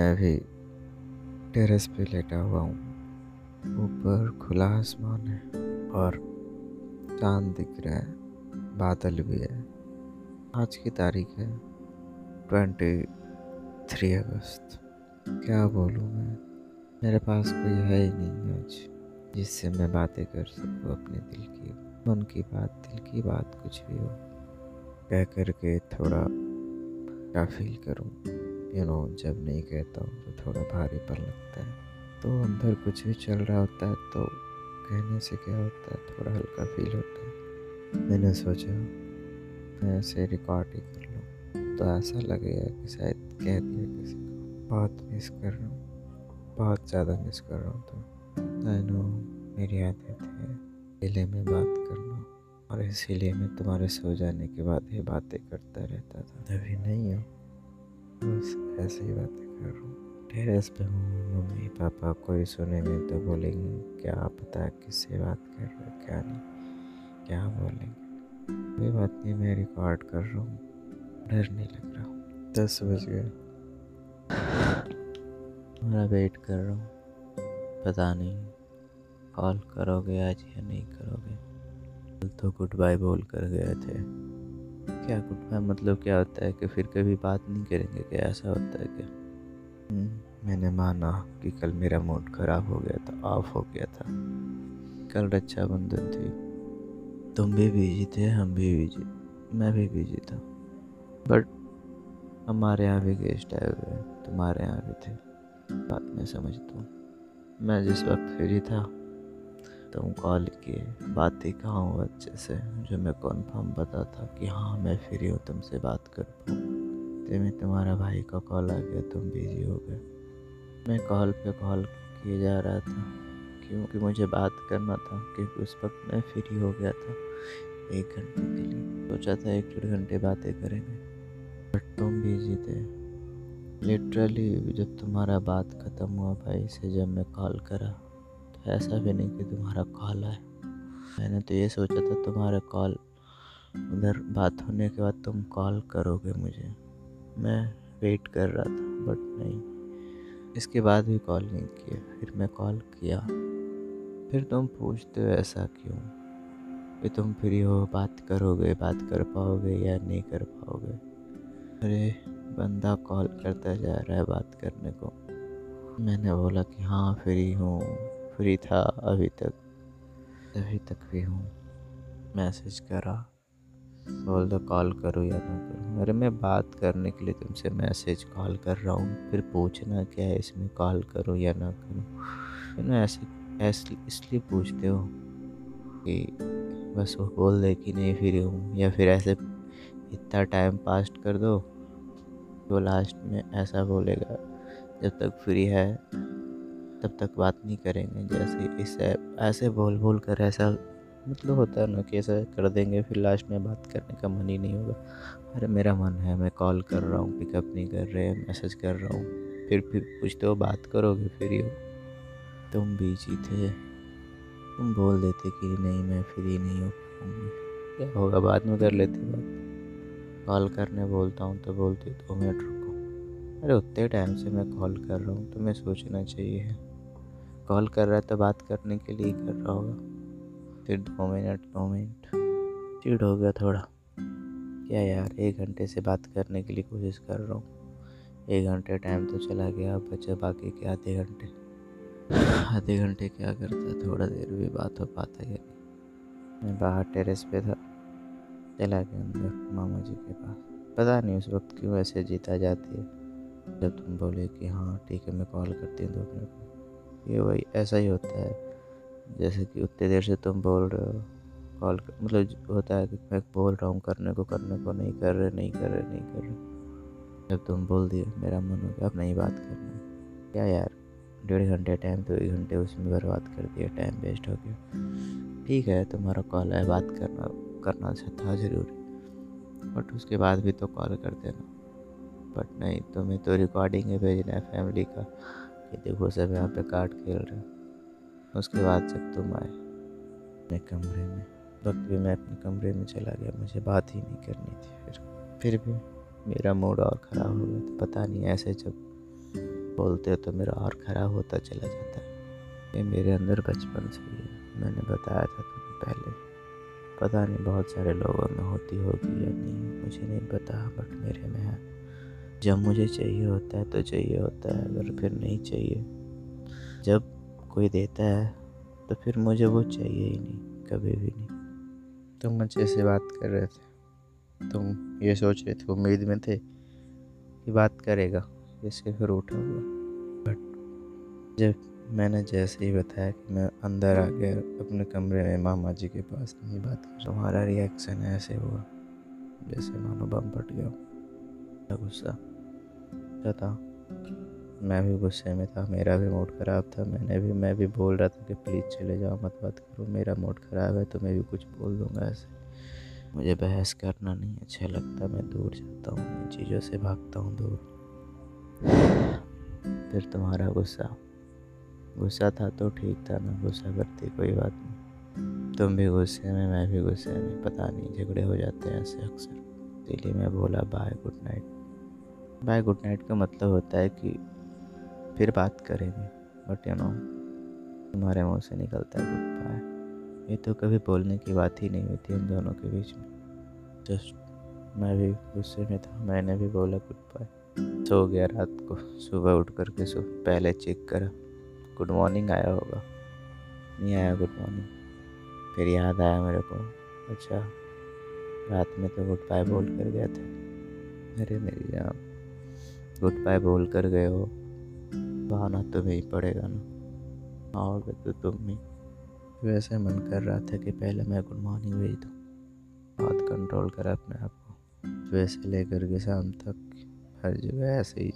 मैं भी टेरेस पे लेटा हुआ हूँ। ऊपर खुला आसमान है और चाँद दिख रहा है, बादल भी है। आज की तारीख है ट्वेंटी थ्री अगस्त। क्या बोलूँ मैं? मेरे पास कोई है ही नहीं आज, जिससे मैं बातें कर सकूँ अपने दिल की। मन की बात, दिल की बात कुछ भी हो। कह करके थोड़ा क्या फील करूँ। यू नो जब नहीं कहता हूँ तो थोड़ा भारी पर लगता है। तो अंदर कुछ भी चल रहा होता है तो कहने से क्या होता है? थोड़ा हल्का फील होता है। मैंने सोचा, मैं ऐसे रिकॉर्ड ही कर लूँ। तो ऐसा लगेगा कि शायद कह दिया किसी को। बहुत मिस कर रहा हूँ। बहुत ज़्यादा मिस कर रहा हूँ तो। आई नो मेरी आदत है। अकेले में बात करना और इसीलिए मैं तुम्हारे सो जाने के बाद ये बातें करता रहता था। अभी नहीं हो। बस ऐसे ही बातें कर रहा हूँ। टेरेस पे हूँ, मम्मी पापा कोई सुनेंगे तो बोलेंगे, क्या पता किससे बात कर रहे हो, क्या नहीं, क्या बोलेंगे। कोई बात नहीं, मैं रिकॉर्ड कर रहा हूँ। डर नहीं लग रहा हूँ। दस बज गए। मैं वेट कर रहा हूँ। पता नहीं कॉल करोगे आज या नहीं करोगे। कल तो गुड बाय बोल कर गए थे। क्या गुड मतलब क्या होता है कि फिर कभी बात नहीं करेंगे क्या? ऐसा होता है क्या? हम्म, मैंने माना कि कल मेरा मूड खराब हो गया था ऑफ़ हो गया था। कल रक्षाबंधन थी। तुम भी बिज़ी थे हम भी बिज़ी मैं भी बिज़ी था। बट हमारे यहाँ भी गेस्ट आए हुए तुम्हारे यहाँ भी थे। बात मैं समझता हूँ। मैं जिस वक्त फ्री था तुम कॉल किए बातें कहा हूँ अच्छे से, जो मैं कन्फर्म बता था कि हाँ मैं फ्री हूँ, तुमसे बात कर पाऊँ। में तुम्हारा भाई का कॉल आ गया, तुम बिज़ी हो गए। मैं कॉल पे कॉल किए जा रहा था, क्योंकि मुझे बात करना था, क्योंकि उस वक्त मैं फ्री हो गया था एक घंटे के लिए। सोचा था एक डेढ़ घंटे बातें करेंगे बट तुम बिज़ी थे। लिटरली जब तुम्हारा बात ख़त्म हुआ भाई से, जब मैं कॉल करा ऐसा भी नहीं कि तुम्हारा कॉल आए। मैंने तो ये सोचा था तुम्हारा कॉल उधर बात होने के बाद तुम कॉल करोगे मुझे। मैं वेट कर रहा था बट नहीं। इसके बाद भी कॉल नहीं किया, फिर मैं कॉल किया। फिर तुम पूछते हो ऐसा क्यों? कि तुम फ्री हो, बात करोगे, बात कर पाओगे या नहीं कर पाओगे? अरे, बंदा कॉल करता जा रहा है बात करने को। मैंने बोला कि हाँ फ्री हूँ। फ्री था अभी तक। अभी तक भी हूँ। मैसेज करा। बोल दो कॉल करो या ना करो। अरे मैं बात करने के लिए तुमसे मैसेज कॉल कर रहा हूँ। फिर पूछना क्या है इसमें कॉल करो या ना करो। ना, ऐसे ऐसे इसलिए पूछते हो कि बस वो बोल दे कि नहीं फ्री हूँ या फिर ऐसे इतना टाइम पास कर दो वो लास्ट में ऐसा बोलेगा, जब तक फ्री है तब तक बात नहीं करेंगे। जैसे इसे ऐसे बोल बोल कर ऐसा मतलब होता है ना कि ऐसा कर देंगे, फिर लास्ट में बात करने का मन ही नहीं होगा। अरे मेरा मन है, मैं कॉल कर रहा हूँ पिकअप नहीं कर रहे हैं मैसेज कर रहा हूँ। फिर फिर पूछते हो बात करोगे, फिर हो तुम बिज़ी थे तुम बोल देते कि नहीं, मैं फ्री नहीं हो पाऊँगी। क्या होगा, बाद में कर लेते बात। कॉल करने बोलता हूँ तो बोलते दो मिनट रुको। अरे उतने टाइम से मैं कॉल कर रहा हूँ, तुम्हें सोचना चाहिए। कॉल कर रहा है तो बात करने के लिए कर रहा होगा। फिर दो मिनट दो मिनट। चिड़ हो गया थोड़ा। क्या यार, एक घंटे से बात करने के लिए कोशिश कर रहा हूँ। एक घंटे टाइम तो चला गया, अब बचे बाकी के आधे घंटे। आधे घंटे क्या करता थोड़ा देर भी बात हो पाता है। मैं बाहर टेरेस पे था। चला गया अंदर मामा जी के पास। पता नहीं उस वक्त क्यों ऐसे जीता जाती है। जब तुम बोले कि हाँ ठीक है, मैं कॉल करती हूँ दो मिनट में। ये भाई ऐसा ही होता है। जैसे कि उतने देर से तुम बोल रहे हो, कॉल मतलब होता है कि मैं बोल रहा हूँ, करने को करने को, नहीं कर रहे, नहीं कर रहे, नहीं कर रहे। जब तुम बोल दिए, मेरा मन हो गया, अब नहीं बात करना। क्या यार, डेढ़ घंटे टाइम दो एक घंटे उसमें बर्बाद कर दिया टाइम वेस्ट हो गया। ठीक है, तुम्हारा कॉल है, बात करना करना अच्छा था, ज़रूर। बट उसके बाद भी तो कॉल कर देना। बट नहीं, तुम्हें तो रिकॉर्डिंग है भेजना है फैमिली का। कि देखो सब यहाँ पे कार्ड खेल रहे उसके बाद जब तुम आए, अपने कमरे में, वक्त भी मैं अपने कमरे में चला गया, मुझे बात ही नहीं करनी थी फिर। फिर भी मेरा मूड और ख़राब हो गया तो पता नहीं, ऐसे जब बोलते हो तो मेरा और ख़राब होता चला जाता है। ये मेरे अंदर बचपन से ही है। मैंने बताया था तुम्हें पहले। पता नहीं, बहुत सारे लोगों में होती होगी या नहीं, मुझे नहीं पता बट मेरे में है। जब मुझे चाहिए होता है तो चाहिए होता है, अगर फिर नहीं चाहिए। जब कोई देता है तो फिर मुझे वो चाहिए ही नहीं, कभी भी नहीं। तुम मुझे से बात कर रहे थे। तुम ये सोच रहे थे, उम्मीद में थे कि बात करेगा, इसके फिर उठा हुआ। बट जब मैंने जैसे ही बताया कि मैं अंदर आ गया, अपने कमरे में मामा जी के पास नहीं बात कर तुम्हारा रिएक्शन ऐसे हुआ, जैसे मानो बम फट गया गुस्सा था। मैं भी गुस्से में था, मेरा भी मूड ख़राब था। मैंने भी, मैं भी बोल रहा था कि प्लीज़ चले जाओ, मत बात करो, मेरा मूड ख़राब है तो मैं भी कुछ बोल दूँगा ऐसे। मुझे बहस करना नहीं अच्छा लगता, मैं दूर जाता हूँ, इन चीज़ों से भागता हूँ दूर। फिर तुम्हारा गुस्सा। गुस्सा था तो ठीक था, ना गुस्सा करती कोई बात नहीं। तुम भी गुस्से में, मैं भी गुस्से में, पता नहीं, झगड़े हो जाते हैं ऐसे अक्सर। इसीलिए मैं बोला bye good night bye good night का मतलब होता है कि फिर बात करेंगे बट यू नो तुम्हारे मुँह से निकलता है गुड बाय ये तो कभी बोलने की बात ही नहीं हुई थी उन दोनों के बीच में. जस्ट मैं भी गुस्से में था, मैंने भी बोला गुड बाय सो गया रात को, सुबह उठ करके सो, पहले चेक करा. गुड मॉर्निंग आया होगा. नहीं आया गुड मॉर्निंग फिर याद आया मेरे को. अच्छा रात में तो गुड बाय बोल कर गया था. अरे मेरी जान. गुड बाय बोल कर गए हो। बहाना तुम्हें ही पड़ेगा ना। आओगे तो तुम ही। वैसे मन कर रहा था कि पहले मैं गुड मॉर्निंग भेज दूँ बहुत कंट्रोल करा अपने आप को। वैसे लेकर के शाम तक हर जगह ऐसे ही।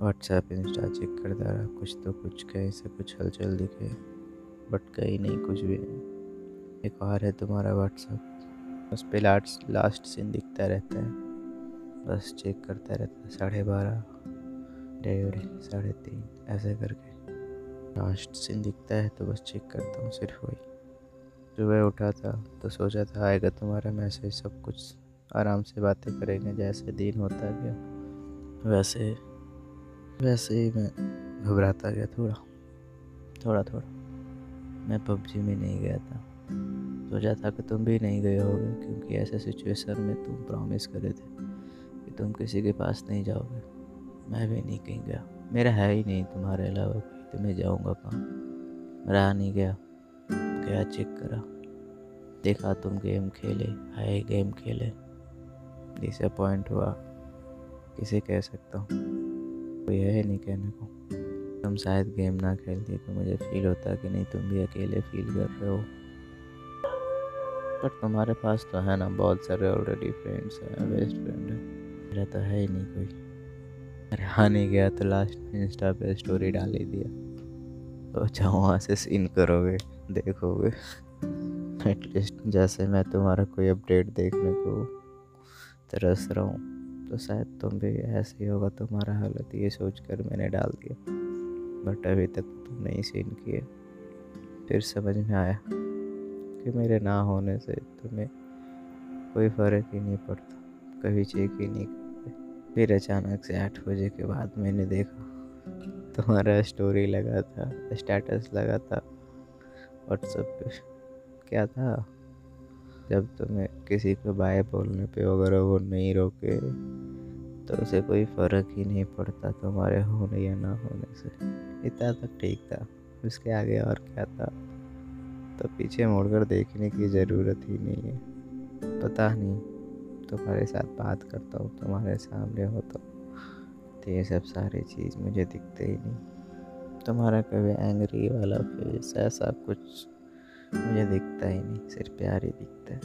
व्हाट्सएप इंस्टा चेक करता रहा। कुछ तो कुछ कहीं से कुछ हलचल दिखे। बट कहीं नहीं, कुछ भी नहीं। एक और है तुम्हारा व्हाट्सएप उस पर लास्ट लास्ट सीन दिखता रहता है। बस चेक करता रहता, साढ़े बारह, डेढ़, साढ़े तीन, ऐसे करके। लास्ट सीन दिखता है तो बस चेक करता हूँ, सिर्फ़ वही। सुबह उठा था तो सोचा था, आएगा तुम्हारा मैसेज, सब कुछ आराम से बातें करेंगे, जैसे दिन होता गया, वैसे वैसे ही मैं घबराता गया थोड़ा थोड़ा थोड़ा। मैं पबजी में नहीं गया था। सोचा था कि तुम भी नहीं गए होगे, क्योंकि ऐसे सिचुएशन में तुम प्रॉमिस करे थे। तुम किसी के पास नहीं जाओगे। मैं भी नहीं कहीं गया। मेरा है ही नहीं तुम्हारे अलावा कोई। तो मैं जाऊँगा कहाँ? रहा नहीं गया। गया चेक करा। देखा तुम गेम खेले हाई गेम खेले। डिसअपॉइंट हुआ। किसे कह सकता हूँ? कोई है नहीं कहने को। तुम शायद गेम ना खेलती तो मुझे फील होता कि नहीं, तुम भी अकेले फील कर रहे हो। बट तुम्हारे पास तो है ना, बहुत सारे ऑलरेडी फ्रेंड्स हैं बेस्ट फ्रेंड मेरा तो है ही नहीं कोई। अरे हाँ नहीं गया तो लास्ट में इंस्टा पे स्टोरी डाल ही दिया। तो अच्छा वहाँ से सीन करोगे, देखोगे। एटलीस्ट जैसे मैं तुम्हारा कोई अपडेट देखने को तरस रहा हूँ तो शायद तुम भी ऐसे ही होगा, तुम्हारा हालत ये सोच कर मैंने डाल दिया। बट अभी तक तुम नहीं सीन किए फिर समझ में आया कि मेरे ना होने से तुम्हें कोई फ़र्क ही नहीं पड़ता, कभी चेक ही नहीं फिर अचानक से आठ बजे के बाद मैंने देखा, तुम्हारा स्टोरी लगा था स्टेटस लगा था व्हाट्सएप पे। क्या था? जब तुम्हें किसी को बाय बोलने पे अगर वो नहीं रोके तो उसे कोई फ़र्क ही नहीं पड़ता तुम्हारे होने या ना होने से। इतना तक ठीक था, उसके आगे और क्या था? तो पीछे मुड़कर देखने की ज़रूरत ही नहीं है। पता नहीं। तुम्हारे साथ बात करता हूँ तुम्हारे सामने हो। तो, ये सब सारी चीज़ मुझे दिखते ही नहीं। तुम्हारा कभी एंग्री वाला फेस ऐसा कुछ मुझे दिखता ही नहीं। सिर्फ़ प्यार ही दिखता है।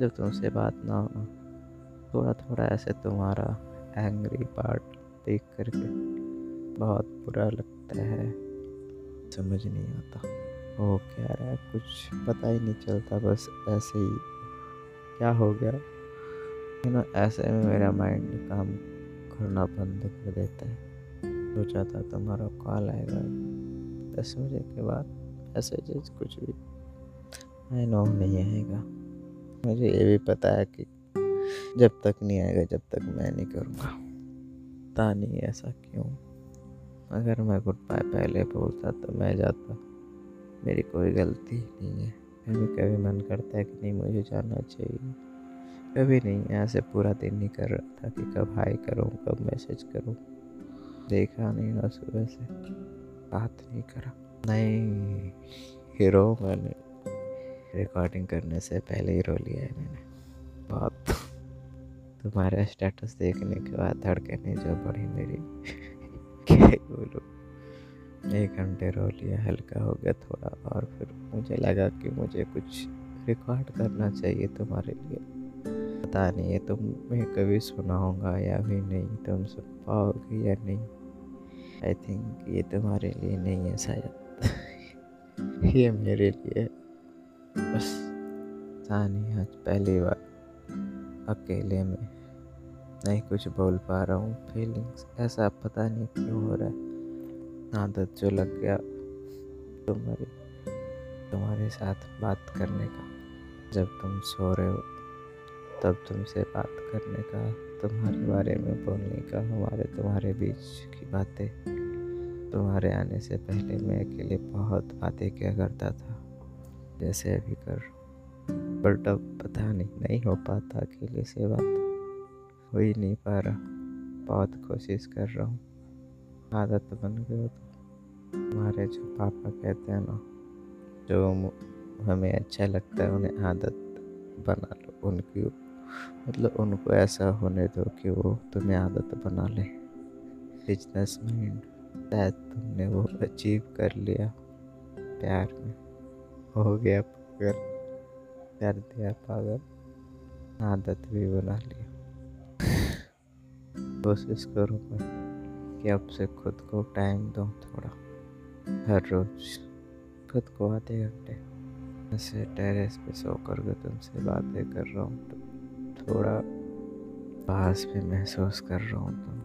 जब तुमसे बात ना हो थोड़ा थोड़ा ऐसे तुम्हारा एंग्री पार्ट देख करके बहुत बुरा लगता है। समझ नहीं आता। वो क्या रहा है कुछ पता ही नहीं चलता बस ऐसे ही। क्या हो गया? यू नो ऐसे में मेरा माइंड काम करना बंद कर देता है। सोचा था तुम्हारा कॉल आएगा। दस बजे के बाद मैसेजेस कुछ भी आई नो नहीं आएगा। मुझे ये भी पता है कि जब तक नहीं आएगा, जब तक मैं नहीं करूँगा। पता नहीं ऐसा क्यों। अगर मैं गुड बाय पहले बोलता तो मैं जाता। मेरी कोई गलती नहीं है। कभी कभी मन करता है कि नहीं, मुझे जाना चाहिए। कभी नहीं ऐसे पूरा दिन नहीं कर रहा था कि कब हाई करूँ, कब मैसेज करूँ। देखा नहीं ना सुबह से। बात नहीं करा। नहीं, हीरो मैंने। रिकॉर्डिंग करने से पहले ही रो लिया है मैंने। बहुत तुम्हारा स्टेटस देखने के बाद धड़कने जो बढ़ी मेरी। क्या बोलूँ। एक घंटे रो लिया, हल्का हो गया थोड़ा और फिर मुझे लगा कि मुझे कुछ रिकॉर्ड करना चाहिए तुम्हारे लिए। पता नहीं है, तुम मैं कभी सुनाऊँगा या भी नहीं, तुम सुन पाओगे या नहीं। आई थिंक ये तुम्हारे लिए नहीं है शायद। ये मेरे लिए बस नहीं आज पहली बार। अकेले में नहीं कुछ बोल पा रहा हूँ फीलिंग्स ऐसा पता नहीं क्यों हो रहा है। आदत जो लग गया तुम्हारी, तुम्हारे साथ बात करने का, जब तुम सो रहे हो। तब तुमसे बात करने का, तुम्हारे बारे में बोलने का, हमारे, तुम्हारे बीच की बातें, तुम्हारे आने से पहले मैं अकेले बहुत बातें क्या करता था। जैसे अभी कर बट अब पता नहीं नहीं हो पाता अकेले से बात। हो ही नहीं पा रहा, बहुत कोशिश कर रहा हूँ। आदत बन गई तो हमारे जो पापा कहते हैं ना, जो हमें अच्छा लगता है, उन्हें आदत बना लो, उनकी मतलब उनको ऐसा होने दो कि वो तुम्हें आदत बना ले। बिज़नेस माइंड शायद तुमने वो अचीव कर लिया प्यार में। हो गया पागल। कर दिया पागल। आदत भी बना ली। कोशिश करूँगा कि अब से खुद को टाइम दो थोड़ा। हर रोज खुद को आधे घंटे। ऐसे टेरेस पे सो कर के तुमसे बातें कर रहा हूँ तो थोड़ा पास भी महसूस कर रहा हूँ तुम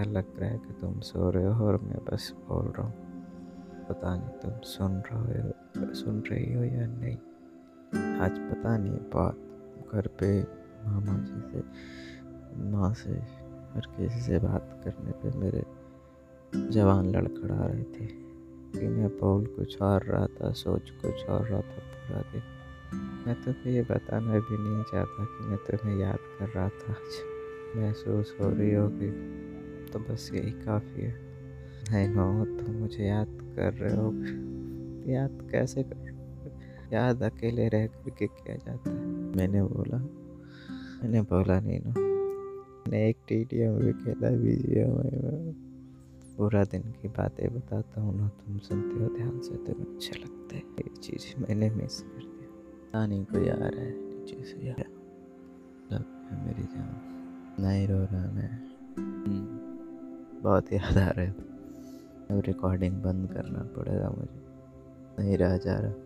ऐसा लग रहा है कि तुम सो रहे हो और मैं बस बोल रहा हूँ। पता नहीं तुम सुन रहे हो सुन रही हो या नहीं। आज पता नहीं, बात घर पे मामा जी से, माँ से हर किसी से बात करने पे मेरे जवान लड़खड़ा रहे थे। कि मैं बोल कुछ और रहा था, सोच कुछ और रहा था पूरा दिन। मैं तुम्हें ये बताना भी नहीं चाहता कि मैं तुम्हें याद कर रहा था आज। महसूस हो रही होगी। तो बस यही काफ़ी है। नहीं हो तुम मुझे याद कर रहे हो। याद कैसे कर याद अकेले रह करके किया जाता है। मैंने बोला। मैंने बोला नहीं ना मैंने एक टी टी एम भी खेला। बी में पूरा दिन की बातें बताता हूँ ना। तुम सुनते हो, ध्यान से तुम्हें अच्छा लगता है। ये चीज़ मैंने मिस कर पता नहीं कोई आ रहा है नीचे से। यार है मेरी जान नहीं रो रहा मैं। हम्म, बहुत याद आ रहा है। अब रिकॉर्डिंग बंद करना पड़ेगा मुझे। नहीं रहा जा रहा।